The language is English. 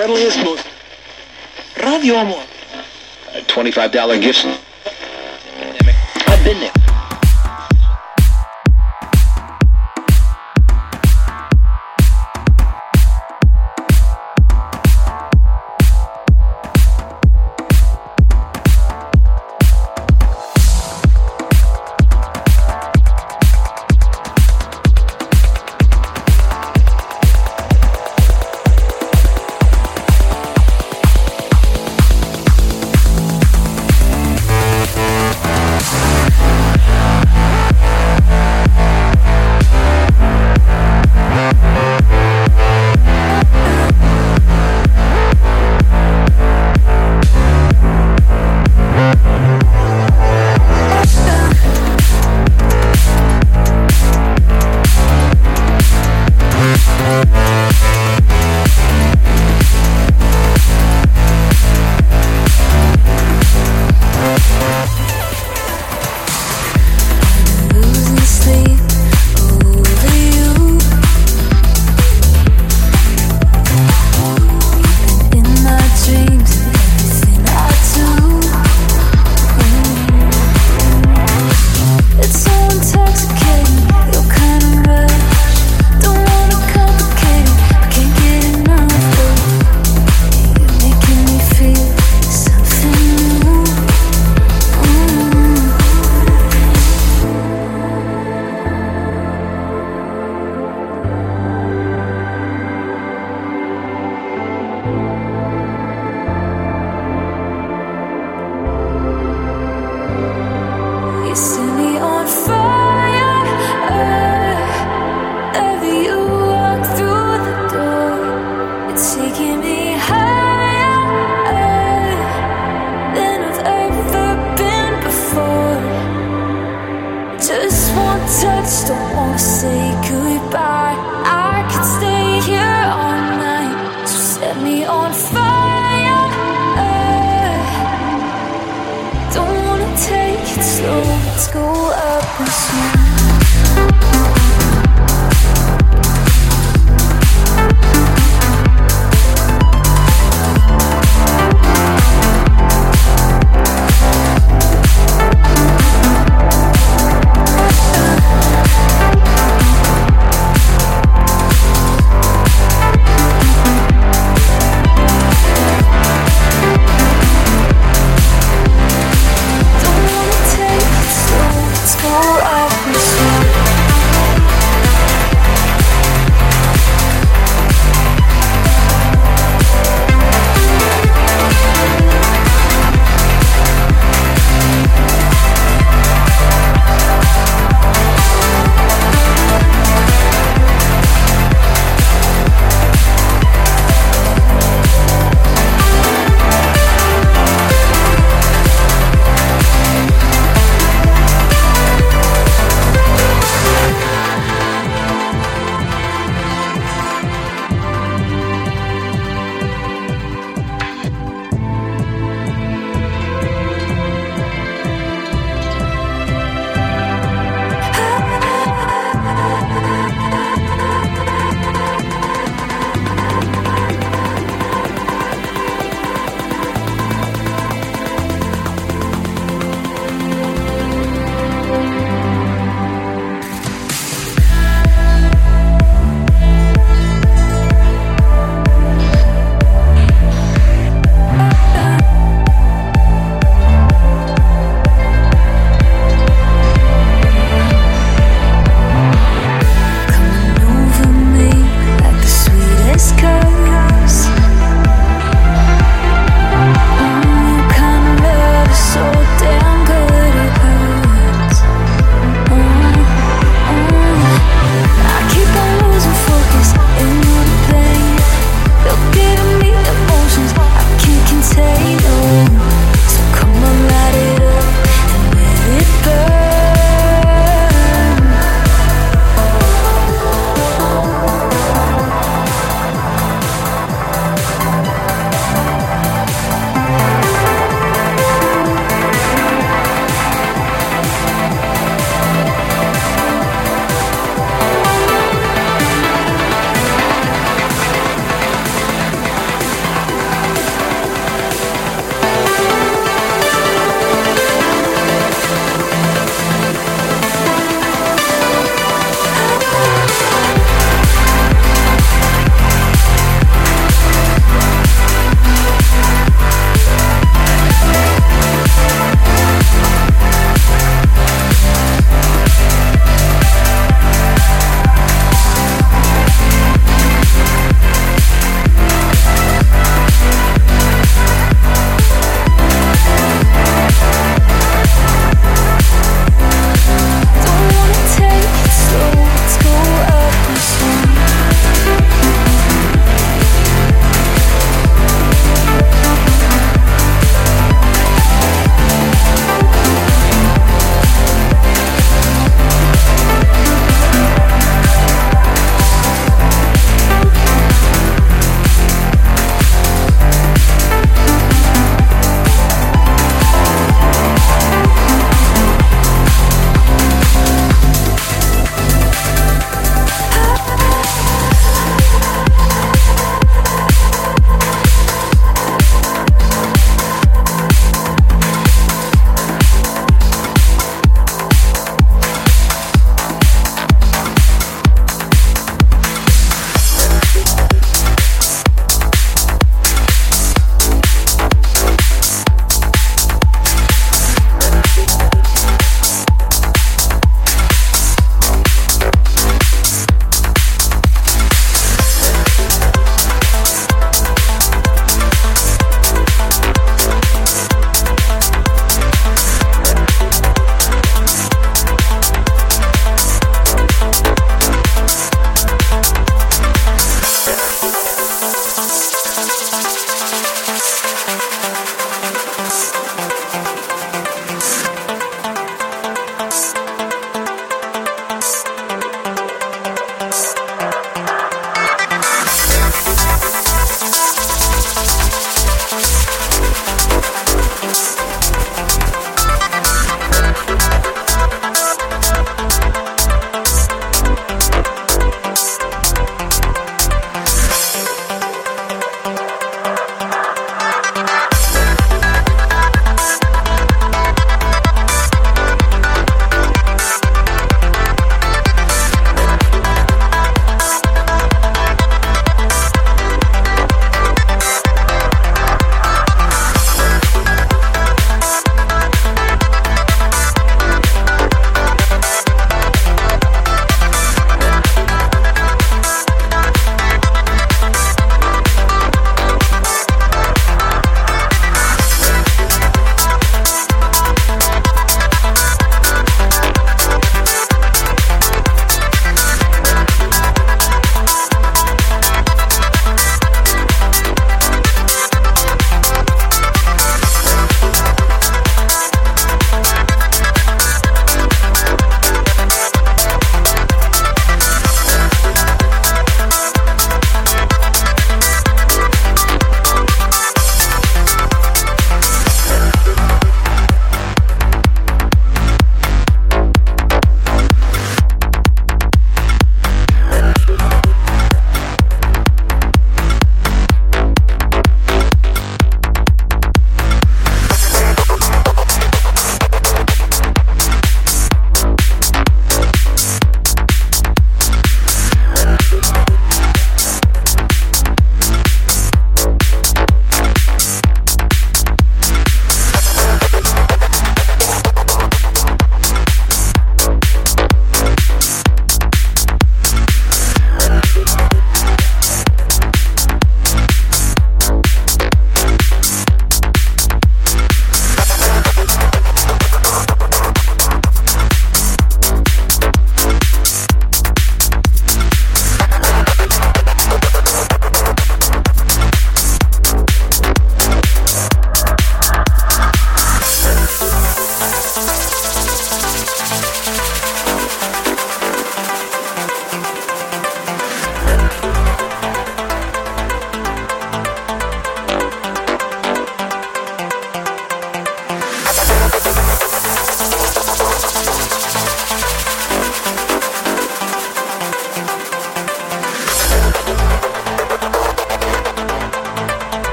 friendliest, most... Radio Amor. A $25 gift. I've been there.